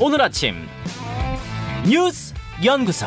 오늘 아침 뉴스 연구소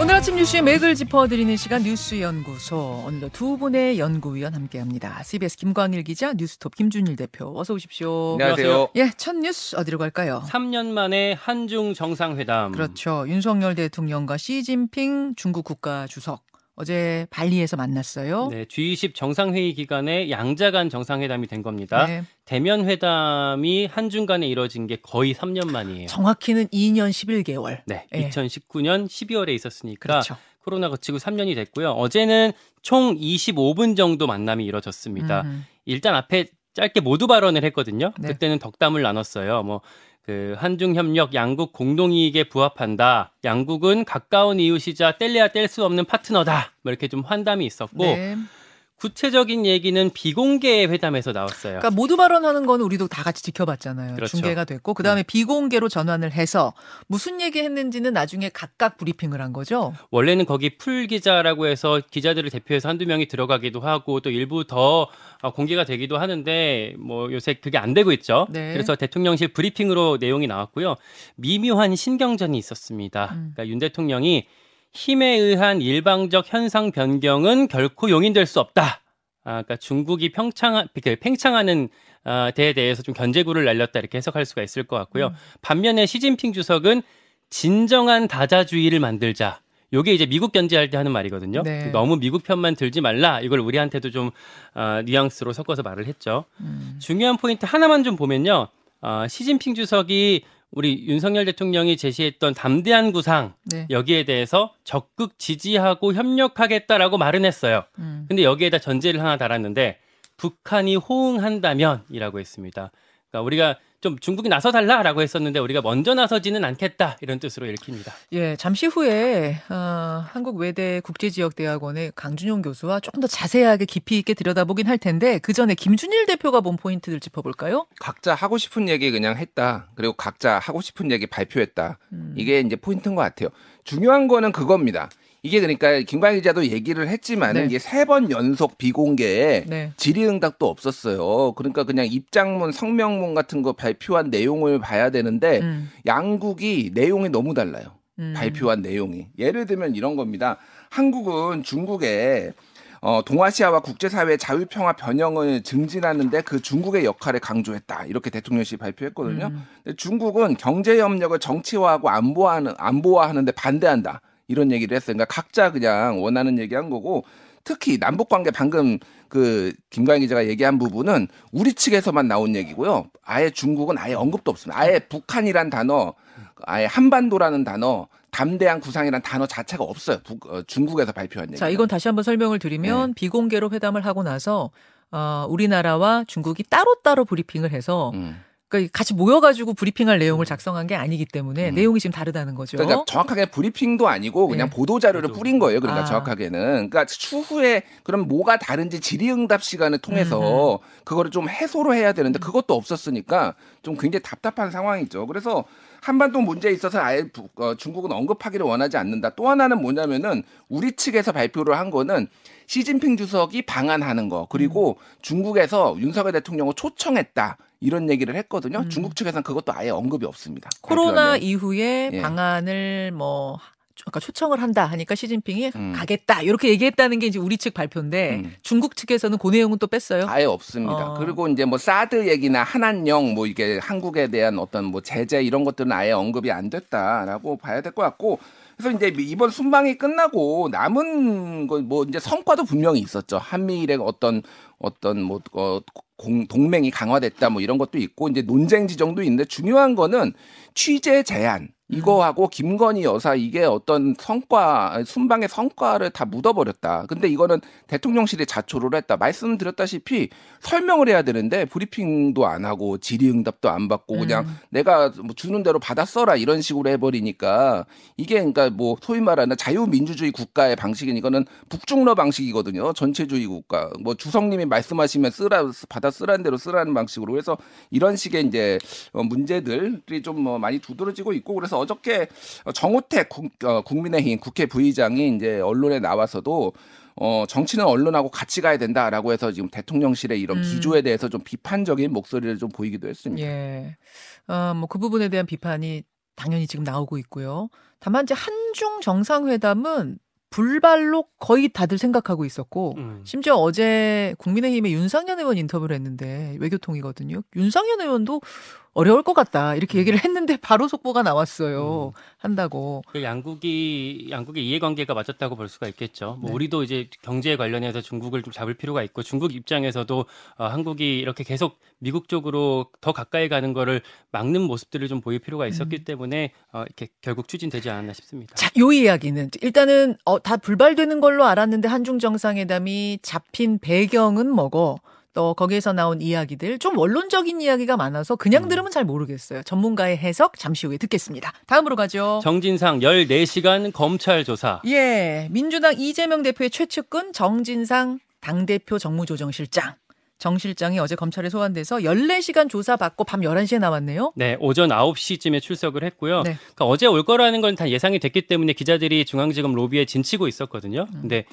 오늘 아침 뉴스의 맥을 짚어드리는 시간 뉴스 연구소 오늘도 두 분의 연구위원 함께합니다. CBS 김광일 기자, 뉴스톱 김준일 대표 어서 오십시오. 안녕하세요. 예, 첫 뉴스 어디로 갈까요? 3년 만에 한중 정상회담 그렇죠. 윤석열 대통령과 시진핑 중국 국가 주석 어제 발리에서 만났어요. 네, G20 정상회의 기간에 양자 간 정상회담이 된 겁니다. 네. 대면 회담이 한중 간에 이뤄진 게 거의 3년 만이에요. 정확히는 2년 11개월. 네, 예. 2019년 12월에 있었으니까 그렇죠. 코로나 거치고 3년이 됐고요. 어제는 총 25분 정도 만남이 이뤄졌습니다. 음. 일단 앞에 짧게 모두 발언을 했거든요. 네. 그때는 덕담을 나눴어요. 뭐 그 한중 협력 양국 공동 이익에 부합한다. 양국은 가까운 이웃이자 뗄래야 뗄 수 없는 파트너다. 뭐 이렇게 좀 환담이 있었고 네. 구체적인 얘기는 비공개 회담에서 나왔어요. 그러니까 모두 발언하는 거는 우리도 다 같이 지켜봤잖아요. 그렇죠. 중계가 됐고 그다음에 비공개로 전환을 해서 무슨 얘기했는지는 나중에 각각 브리핑을 한 거죠. 원래는 거기 풀 기자라고 해서 기자들을 대표해서 한두 명이 들어가기도 하고 또 일부 더 어, 공개가 되기도 하는데 뭐 요새 그게 안 되고 있죠. 네. 그래서 대통령실 브리핑으로 내용이 나왔고요. 미묘한 신경전이 있었습니다. 음. 그러니까 윤 대통령이 힘에 의한 일방적 현상 변경은 결코 용인될 수 없다. 아, 그러니까 중국이 평창 그 팽창하는 아, 데에 대해서 좀 견제구를 날렸다 이렇게 해석할 수가 있을 것 같고요. 음. 반면에 시진핑 주석은 진정한 다자주의를 만들자. 요게 이제 미국 견제할 때 하는 말이거든요. 네. 너무 미국 편만 들지 말라. 이걸 우리한테도 좀 아, 뉘앙스로 섞어서 말을 했죠. 음. 중요한 포인트 하나만 좀 보면요. 아, 시진핑 주석이 우리 윤석열 대통령이 제시했던 담대한 구상 네. 여기에 대해서 적극 지지하고 협력하겠다라고 말은 했어요. 음. 근데 여기에다 전제를 하나 달았는데 북한이 호응한다면이라고 했습니다. 그러니까 우리가 좀 중국이 나서 달라라고 했었는데 우리가 먼저 나서지는 않겠다 이런 뜻으로 읽힙니다. 예, 잠시 후에 어, 한국 외대 국제지역대학원의 강준용 교수와 조금 더 자세하게 깊이 있게 들여다보긴 할 텐데 그 전에 김준일 대표가 본 포인트들 짚어볼까요? 각자 하고 싶은 얘기 그냥 했다. 그리고 각자 하고 싶은 얘기 발표했다. 음. 이게 이제 포인트인 것 같아요. 중요한 거는 그겁니다. 이게 그러니까 김광희 기자도 얘기를 했지만 네. 은 이게 세 번 연속 비공개에 네. 질의응답도 없었어요. 그러니까 그냥 입장문, 성명문 같은 거 발표한 내용을 봐야 되는데 음. 양국이 내용이 너무 달라요. 음. 발표한 내용이. 예를 들면 이런 겁니다. 한국은 중국에 어, 동아시아와 국제사회의 자유평화 변형을 증진하는데 그 중국의 역할을 강조했다. 이렇게 대통령실이 발표했거든요. 음. 근데 중국은 경제협력을 정치화하고 안보화하는, 안보화하는데 반대한다. 이런 얘기를 했어요. 그러니까 각자 그냥 원하는 얘기 한 거고 특히 남북 관계 방금 그 김광희 기자가 얘기한 부분은 우리 측에서만 나온 얘기고요. 아예 중국은 아예 언급도 없습니다. 아예 북한이란 단어, 아예 한반도라는 단어, 담대한 구상이란 단어 자체가 없어요. 북, 어, 중국에서 발표한 얘기. 자, 이건 다시 한번 설명을 드리면 비공개로 회담을 하고 나서 어, 우리나라와 중국이 따로따로 브리핑을 해서 음. 그러니까 같이 모여가지고 브리핑할 내용을 작성한 게 아니기 때문에 음. 내용이 지금 다르다는 거죠. 그러니까 정확하게 브리핑도 아니고 그냥 네. 보도 자료를 보도. 뿌린 거예요. 그러니까 아. 정확하게는 그러니까 추후에 그럼 뭐가 다른지 질의응답 시간을 통해서 그거를 좀 해소를 해야 되는데 그것도 없었으니까 좀 굉장히 답답한 상황이죠. 그래서 한반도 문제에 있어서 아예 북- 어, 중국은 언급하기를 원하지 않는다. 또 하나는 뭐냐면은 우리 측에서 발표를 한 거는 시진핑 주석이 방한하는 거 그리고 중국에서 윤석열 대통령을 초청했다 이런 얘기를 했거든요. 음. 중국 측에서는 그것도 아예 언급이 없습니다. 코로나 발표하면. 이후에 예. 방안을 뭐 아까 초청을 한다 하니까 시진핑이 음. 가겠다 이렇게 얘기했다는 게 이제 우리 측 발표인데 음. 중국 측에서는 그 내용은 또 뺐어요. 아예 없습니다. 어. 그리고 이제 뭐 사드 얘기나 한한령 뭐 이게 한국에 대한 어떤 뭐 제재 이런 것들은 아예 언급이 안 됐다라고 봐야 될 것 같고 그래서 이제 이번 순방이 끝나고 남은 거 뭐 이제 성과도 분명히 있었죠. 한미일의 어떤 어떤 뭐 어, 공, 동맹이 강화됐다 뭐 이런 것도 있고 이제 논쟁 지정도 있는데 중요한 거는 취재 제한 이거하고 김건희 여사 이게 어떤 성과 순방의 성과를 다 묻어버렸다. 근데 이거는 대통령실이 자초를 했다. 말씀드렸다시피 설명을 해야 되는데 브리핑도 안 하고 질의응답도 안 받고 그냥 음. 내가 뭐 주는 대로 받아 써라 이런 식으로 해버리니까 이게 그러니까 뭐 소위 말하는 자유민주주의 국가의 방식인 이거는 북중러 방식이거든요. 전체주의 국가. 뭐 주성님이 말씀하시면 쓰라 받아 쓰라는 대로 쓰라는 방식으로 해서 이런 식의 이제 어, 문제들이 좀 뭐 많이 두드러지고 있고 그래서 어저께 정우택 국, 어, 국민의힘 국회 부의장이 이제 언론에 나와서도 어 정치는 언론하고 같이 가야 된다라고 해서 지금 대통령실의 이런 음. 기조에 대해서 좀 비판적인 목소리를 좀 보이기도 했습니다. 예. 어, 뭐 그 부분에 대한 비판이 당연히 지금 나오고 있고요. 다만 이제 한중 정상회담은 불발로 거의 다들 생각하고 있었고 음. 심지어 어제 국민의힘의 윤상현 의원 인터뷰를 했는데 외교통이거든요. 윤상현 의원도 어려울 것 같다 이렇게 얘기를 했는데 바로 속보가 나왔어요. 한다고. 그 양국이 양국의 이해관계가 맞았다고 볼 수가 있겠죠. 뭐 네. 우리도 이제 경제 관련해서 중국을 좀 잡을 필요가 있고 중국 입장에서도 어, 한국이 이렇게 계속 미국 쪽으로 더 가까이 가는 거를 막는 모습들을 좀 보일 필요가 있었기 때문에 어, 이렇게 결국 추진되지 않았나 싶습니다. 자, 요 이야기는 일단은 어, 다 불발되는 걸로 알았는데 한중 정상회담이 잡힌 배경은 뭐고 또 거기에서 나온 이야기들 좀 원론적인 이야기가 많아서 그냥 음. 들으면 잘 모르겠어요. 전문가의 해석 잠시 후에 듣겠습니다. 다음으로 가죠. 정진상 14시간 검찰 조사. 예, 민주당 이재명 대표의 최측근 정진상 당대표 정무조정실장. 정 실장이 어제 검찰에 소환돼서 14시간 조사받고 밤 11시에 나왔네요. 네, 오전 9시쯤에 출석을 했고요. 네. 그러니까 어제 올 거라는 건 다 예상이 됐기 때문에 기자들이 중앙지검 로비에 진치고 있었거든요. 근데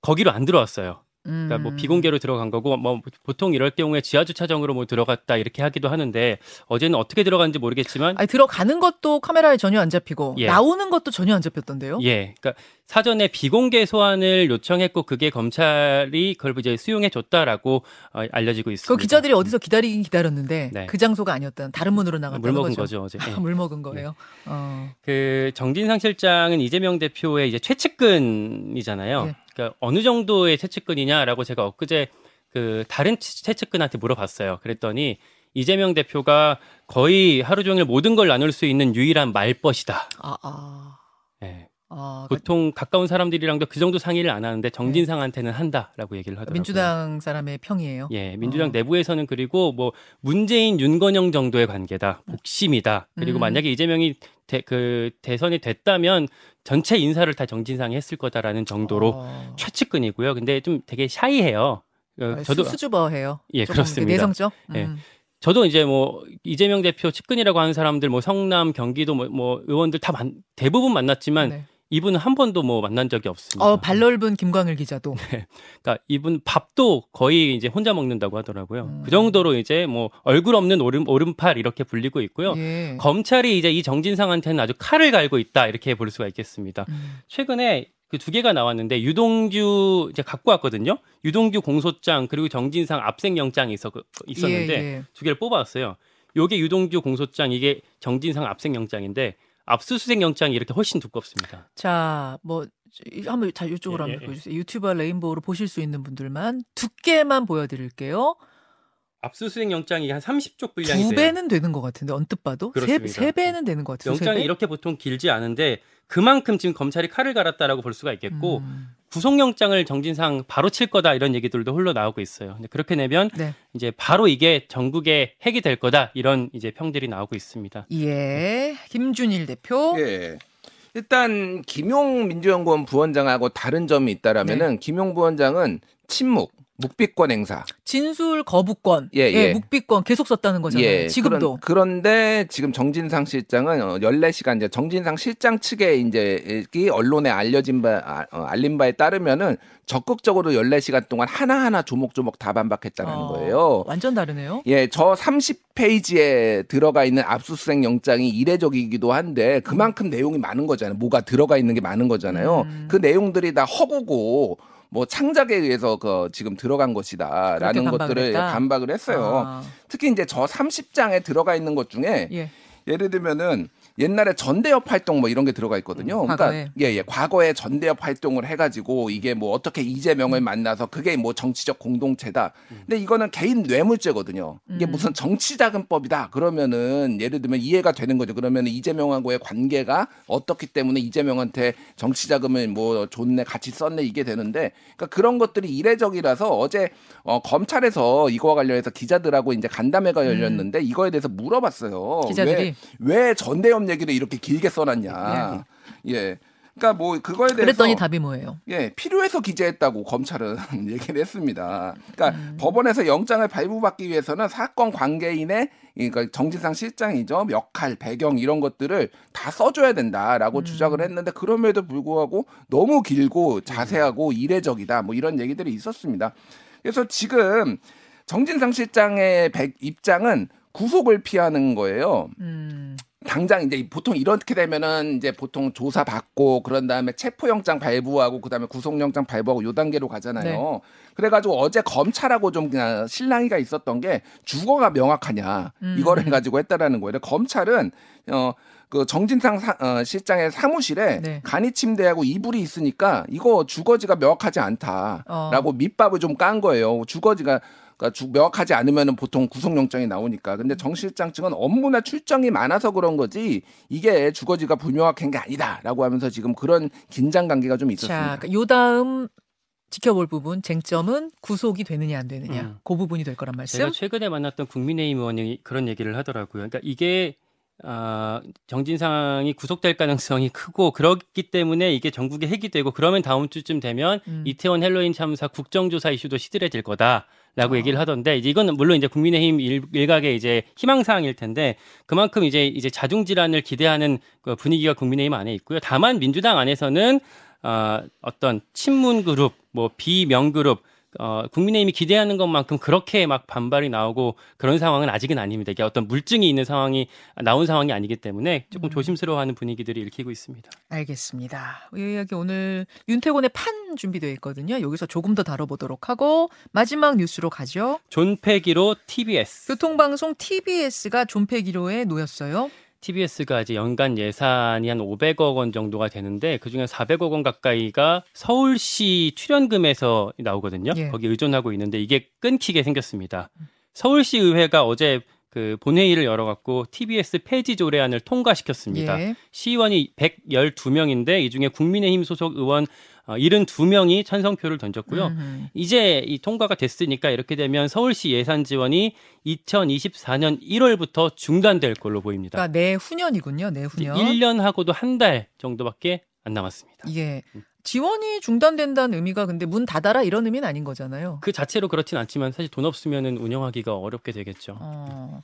거기로 안 들어왔어요. 그러니까 뭐 음. 비공개로 들어간 거고 뭐 보통 이럴 경우에 지하 주차장으로 뭐 들어갔다 이렇게 하기도 하는데 어제는 어떻게 들어갔는지 모르겠지만 아니, 들어가는 것도 카메라에 전혀 안 잡히고 예. 나오는 것도 전혀 안 잡혔던데요. 예, 그러니까 사전에 비공개 소환을 요청했고 그게 검찰이 그걸 이제 수용해 줬다라고 어, 알려지고 있습니다. 그 기자들이 어디서 기다리긴 기다렸는데 네. 그 장소가 아니었던 다른 문으로 나갔다는 물 먹은 거죠. 거죠 어제. 예. 물 먹은 거예요. 어. 그 정진상 실장은 이재명 대표의 이제 최측근이잖아요. 예. 그러니까 어느 정도의 최측근이냐라고 제가 엊그제 그 다른 최- 최측근한테 물어봤어요. 그랬더니 이재명 대표가 거의 하루 종일 모든 걸 나눌 수 있는 유일한 말벗이다. 아, 아. 예. 아, 그러니까 보통 가까운 사람들이랑도 그 정도 상의를 안 하는데 정진상한테는 한다라고 얘기를 하더라고요. 민주당 사람의 평이에요. 예, 민주당 어. 내부에서는 그리고 뭐 문재인 윤건영 정도의 관계다, 복심이다. 그리고 음. 만약에 이재명이 대, 그 대선이 됐다면 전체 인사를 다 정진상이 했을 거다라는 정도로 어. 최측근이고요. 근데 좀 되게 샤이해요. 어, 아, 저도 수, 수줍어해요. 예, 그렇습니다. 내성적. 예. 음. 저도 이제 뭐 이재명 대표 측근이라고 하는 사람들 뭐 성남, 경기도 뭐, 뭐 의원들 다 만, 대부분 만났지만 네. 이분은 한 번도 뭐 만난 적이 없습니다. 어, 발 넓은 김광일 기자도. 그러니까 이분 밥도 거의 이제 혼자 먹는다고 하더라고요. 음. 그 정도로 이제 뭐 얼굴 없는 오른 오른팔 이렇게 불리고 있고요. 예. 검찰이 이제 이 정진상한테는 아주 칼을 갈고 있다 이렇게 볼 수가 있겠습니다. 음. 최근에 그두 개가 나왔는데 유동규 이제 갖고 왔거든요. 유동규 공소장 그리고 정진상 압생 영장이 있었, 있었는데 예, 예. 두 개를 뽑아왔어요. 요게 유동규 공소장 이게 정진상 압생 영장인데 압수수색 영장이 이렇게 훨씬 두껍습니다. 자, 뭐 이- 한번 자 이쪽으로 예, 예, 한번 예. 보여주세요. 유튜버 레인보우로 보실 수 있는 분들만 두께만 보여드릴게요. 압수수색 영장이 한 30쪽 분량이 두 돼요. 배는 되는 것 같은데 언뜻 봐도 세, 그렇습니다. 세 배는 되는 것 같아요. 영장이 이렇게 보통 길지 않은데 그만큼 지금 검찰이 칼을 갈았다라고 볼 수가 있겠고 음. 구속영장을 정진상 바로 칠 거다 이런 얘기들도 흘러 나오고 있어요. 근데 그렇게 내면 네. 이제 바로 이게 전국의 핵이 될 거다 이런 이제 평들이 나오고 있습니다. 예. 김준일 대표. 예. 일단 김용 민주연구원 부원장하고 다른 점이 있다라면은 네. 김용 부원장은 침묵, 묵비권 행사. 진술 거부권. 예, 예. 묵비권 계속 썼다는 거잖아요. 지금도. 그런, 데 지금 정진상 실장은 어, 14시간 이제 정진상 실장 측에 이제 이 언론에 알려진 바 아, 어, 알린 바에 따르면은 적극적으로 14시간 동안 하나하나 조목조목 다 반박했다는 어, 거예요. 완전 다르네요. 예, 저 30페이지에 들어가 있는 압수수색 영장이 이례적이기도 한데 그만큼 내용이 많은 거잖아요. 뭐가 들어가 있는 게 많은 거잖아요. 음. 그 내용들이 다 허구고 뭐 창작에 의해서 그 지금 들어간 것이다라는 것들을 반박을 했다? 반박을 했어요. 아, 특히 이제 저 30장에 들어가 있는 것 중에 예. 예를 들면은 옛날에 전대협 활동 뭐 이런 게 들어가 있거든요. 음, 그러니까 과거에. 예, 예. 과거에 전대협 활동을 해 가지고 이게 뭐 어떻게 음. 이재명을 만나서 그게 뭐 정치적 공동체다. 근데 이거는 개인 뇌물죄거든요. 이게 음. 무슨 정치자금법이다. 그러면은 예를 들면 이해가 되는 거죠. 그러면 이재명하고의 관계가 어떻기 때문에 이재명한테 정치자금을 뭐 줬네 같이 썼네 이게 되는데 그러니까 그런 것들이 이례적이라서 어제 어, 검찰에서 이거와 관련해서 기자들하고 이제 간담회가 열렸는데 이거에 대해서 물어봤어요. 음. 기자들이? 왜, 왜 전대협 얘기를 이렇게 길게 써놨냐. 예. 그러니까 뭐 그거에 대해서 그랬더니 답이 뭐예요? 예, 필요해서 기재했다고 검찰은 얘기를 했습니다. 그러니까 음. 법원에서 영장을 발부받기 위해서는 사건 관계인의 그러니까 정진상 실장이죠 역할, 배경 이런 것들을 다 써줘야 된다라고 음. 주장을 했는데 그럼에도 불구하고 너무 길고 자세하고 이례적이다 뭐 이런 얘기들이 있었습니다. 그래서 지금 정진상 실장의 백- 입장은 구속을 피하는 거예요. 음. 당장 이제 보통 이렇게 되면은 이제 보통 조사 받고 그런 다음에 체포영장 발부하고 그 다음에 구속영장 발부하고 요 단계로 가잖아요. 네. 그래가지고 어제 검찰하고 좀 그냥 실랑이가 있었던 게 주거가 명확하냐 음. 이거를 가지고 했다라는 거예요. 검찰은 어. 그 정진상 사- 어, 실장의 사무실에 네. 간이 침대하고 이불이 있으니까 이거 주거지가 명확하지 않다라고 어. 밑밥을 좀 깐 거예요. 주거지가 그러니까 주- 명확하지 않으면은 보통 구속영장이 나오니까. 근데 정 실장 측은 업무나 출정이 많아서 그런 거지 이게 주거지가 불명확한 게 아니다라고 하면서 지금 그런 긴장 관계가 좀 자, 있었습니다. 그러니까 요 다음 지켜볼 부분 쟁점은 구속이 되느냐 안 되느냐 음. 그 부분이 될 거란 말씀. 제가 최근에 만났던 국민의힘 의원이 그런 얘기를 하더라고요. 그러니까 이게 아, 정진상이 구속될 가능성이 크고 그렇기 때문에 이게 전국에 핵이 되고 그러면 다음 주쯤 되면 음. 이태원 헬로윈 참사 국정조사 이슈도 시들해질 거다 라고 어. 얘기를 하던데 이제 이건 물론 이제 국민의힘 일, 일각의 이제 희망 사항일 텐데 그만큼 이제 이제 자중 질환을 기대하는 그 분위기가 국민의힘 안에 있고요. 다만 민주당 안에서는 어, 어떤 친문 그룹, 뭐 비명 그룹 어, 국민의힘이 기대하는 것만큼 그렇게 막 반발이 나오고 그런 상황은 아직은 아닙니다. 이게 어떤 물증이 있는 상황이 나온 상황이 아니기 때문에 조금 음. 조심스러워하는 분위기들이 읽히고 있습니다. 알겠습니다. 이 이야기 오늘 윤태곤의 판 준비되어 있거든요. 여기서 조금 더 다뤄보도록 하고 마지막 뉴스로 가죠. 존폐기로 TBS. 교통방송 TBS가 존폐기로에 놓였어요. TBS가 이제 연간 예산이 한 500억 원 정도가 되는데 그중에 400억 원 가까이가 서울시 출연금에서 나오거든요. 예. 거기 의존하고 있는데 이게 끊기게 생겼습니다. 서울시 의회가 어제 그 본회의를 열어갖고 TBS 폐지 조례안을 통과시켰습니다. 예. 시의원이 112명인데 이 중에 국민의힘 소속 의원 어, 72명이 찬성표를 던졌고요. 음흠. 이제 이 통과가 됐으니까 이렇게 되면 서울시 예산 지원이 2024년 1월부터 중단될 걸로 보입니다. 그러니까 내후년이군요. 내후년. 1년 하고도 한 달 정도밖에 안 남았습니다. 예. 지원이 중단된다는 의미가 근데 문 닫아라 이런 의미는 아닌 거잖아요. 그 자체로 그렇진 않지만 사실 돈 없으면은 운영하기가 어렵게 되겠죠. 어.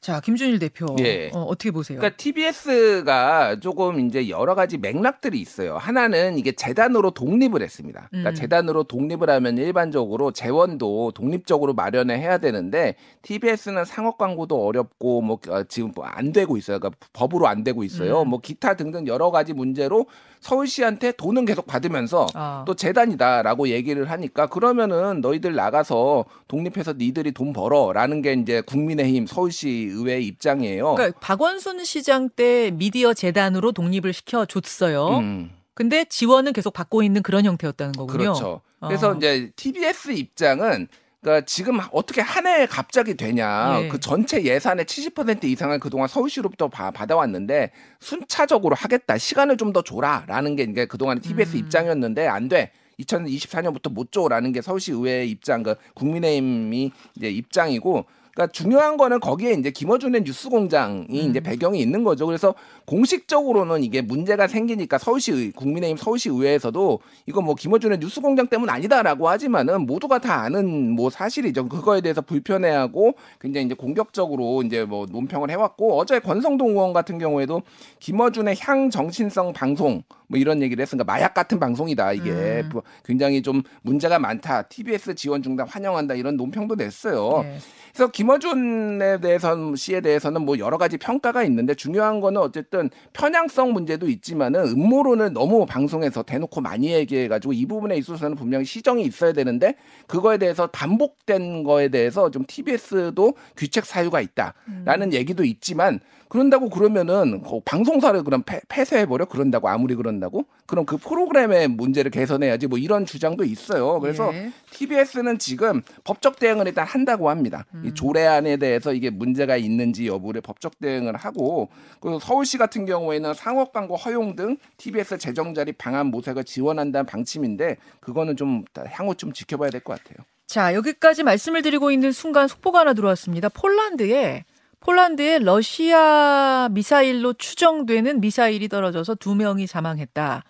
자, 김준일 대표. 예. 어, 어떻게 보세요? 그러니까 TBS가 조금 이제 여러 가지 맥락들이 있어요. 하나는 이게 재단으로 독립을 했습니다. 그러니까 음. 재단으로 독립을 하면 일반적으로 재원도 독립적으로 마련을 해야 되는데 TBS는 상업 광고도 어렵고 뭐 어, 지금 뭐 안 되고 있어요. 그러니까 법으로 안 되고 있어요. 음. 뭐 기타 등등 여러 가지 문제로 서울시한테 돈은 계속 받으면서 아. 또 재단이다라고 얘기를 하니까 그러면은 너희들 나가서 독립해서 니들이 돈 벌어라는 게 이제 국민의힘 서울시 의회의 입장이에요. 그러니까 박원순 시장 때 미디어 재단으로 독립을 시켜 줬어요. 음. 근데 지원은 계속 받고 있는 그런 형태였다는 거군요. 그렇죠. 그래서 어. 이제 TBS 입장은 그러니까 지금 어떻게 한 해에 갑자기 되냐. 예. 그 전체 예산의 70% 이상을 그동안 서울시로부터 바- 받아왔는데 순차적으로 하겠다. 시간을 좀 더 줘라라는 게 이게 그동안 TBS 음. 입장이었는데 안 돼. 2024년부터 못 줘라는 게 서울시 의회의 입장, 그 국민의힘이 이제 입장이고 그러니까 중요한 거는 거기에 이제 김어준의 뉴스공장이 음. 이제 배경이 있는 거죠. 그래서 공식적으로는 이게 문제가 생기니까 서울시 의- 국민의힘 서울시 의회에서도 이거 뭐 김어준의 뉴스공장 때문 아니다라고 하지만은 모두가 다 아는 뭐 사실이죠. 그거에 대해서 불편해하고 굉장히 이제 공격적으로 이제 뭐 논평을 해왔고 어제 권성동 의원 같은 경우에도 김어준의 향 정신성 방송 뭐 이런 얘기를 했으니까 마약 같은 방송이다 이게 음. 뭐 굉장히 좀 문제가 많다. TBS 지원 중단 환영한다 이런 논평도 냈어요. 예. 그래서 김어준에 대해서는 씨에 대해서는 뭐 여러 가지 평가가 있는데 중요한 거는 어쨌든 편향성 문제도 있지만은 음모론을 너무 방송에서 대놓고 많이 얘기해가지고 이 부분에 있어서는 분명히 시정이 있어야 되는데 그거에 대해서 반복된 거에 대해서 좀 TBS도 귀책 사유가 있다라는 얘기도 있지만 그런다고 그러면은 그 방송사를 그럼 폐, 폐쇄해버려 그런다고 아무리 그런다고 그럼 그 프로그램의 문제를 개선해야지 뭐 이런 주장도 있어요. 그래서 예. TBS는 지금 법적 대응을 일단 한다고 합니다. 음. 이 조례안에 대해서 이게 문제가 있는지 여부를 법적 대응을 하고 그리고 서울시 같은 경우에는 상업 광고 허용 등 TBS 재정 자립 방안 모색을 지원한다는 방침인데 그거는 좀 향후 좀 지켜봐야 될 것 같아요. 자, 여기까지 말씀을 드리고 있는 순간 속보가 하나 들어왔습니다. 폴란드에 폴란드에 러시아 미사일로 추정되는 미사일이 떨어져서 두 명이 사망했다.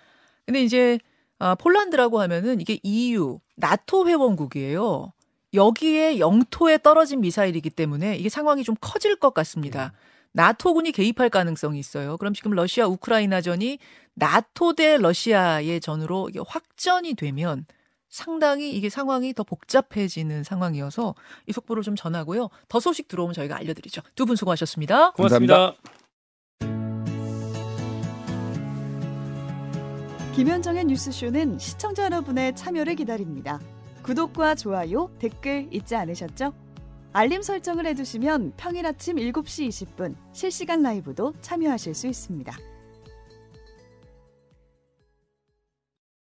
근데 이제 아, 폴란드라고 하면은 이게 EU, 나토 회원국이에요. 여기에 영토에 떨어진 미사일이기 때문에 이게 상황이 좀 커질 것 같습니다. 나토군이 개입할 가능성이 있어요. 그럼 지금 러시아 우크라이나전이 나토 대 러시아의 전으로 확전이 되면 상당히 이게 상황이 더 복잡해지는 상황이어서 이 속보를 좀 전하고요. 더 소식 들어오면 저희가 알려드리죠. 두 분 수고하셨습니다. 고맙습니다. 김현정의 뉴스쇼는 시청자 여러분의 참여를 기다립니다. 구독과 좋아요, 댓글 잊지 않으셨죠? 알림 설정을 해두시면 평일 아침 7시 20분 실시간 라이브도 참여하실 수 있습니다.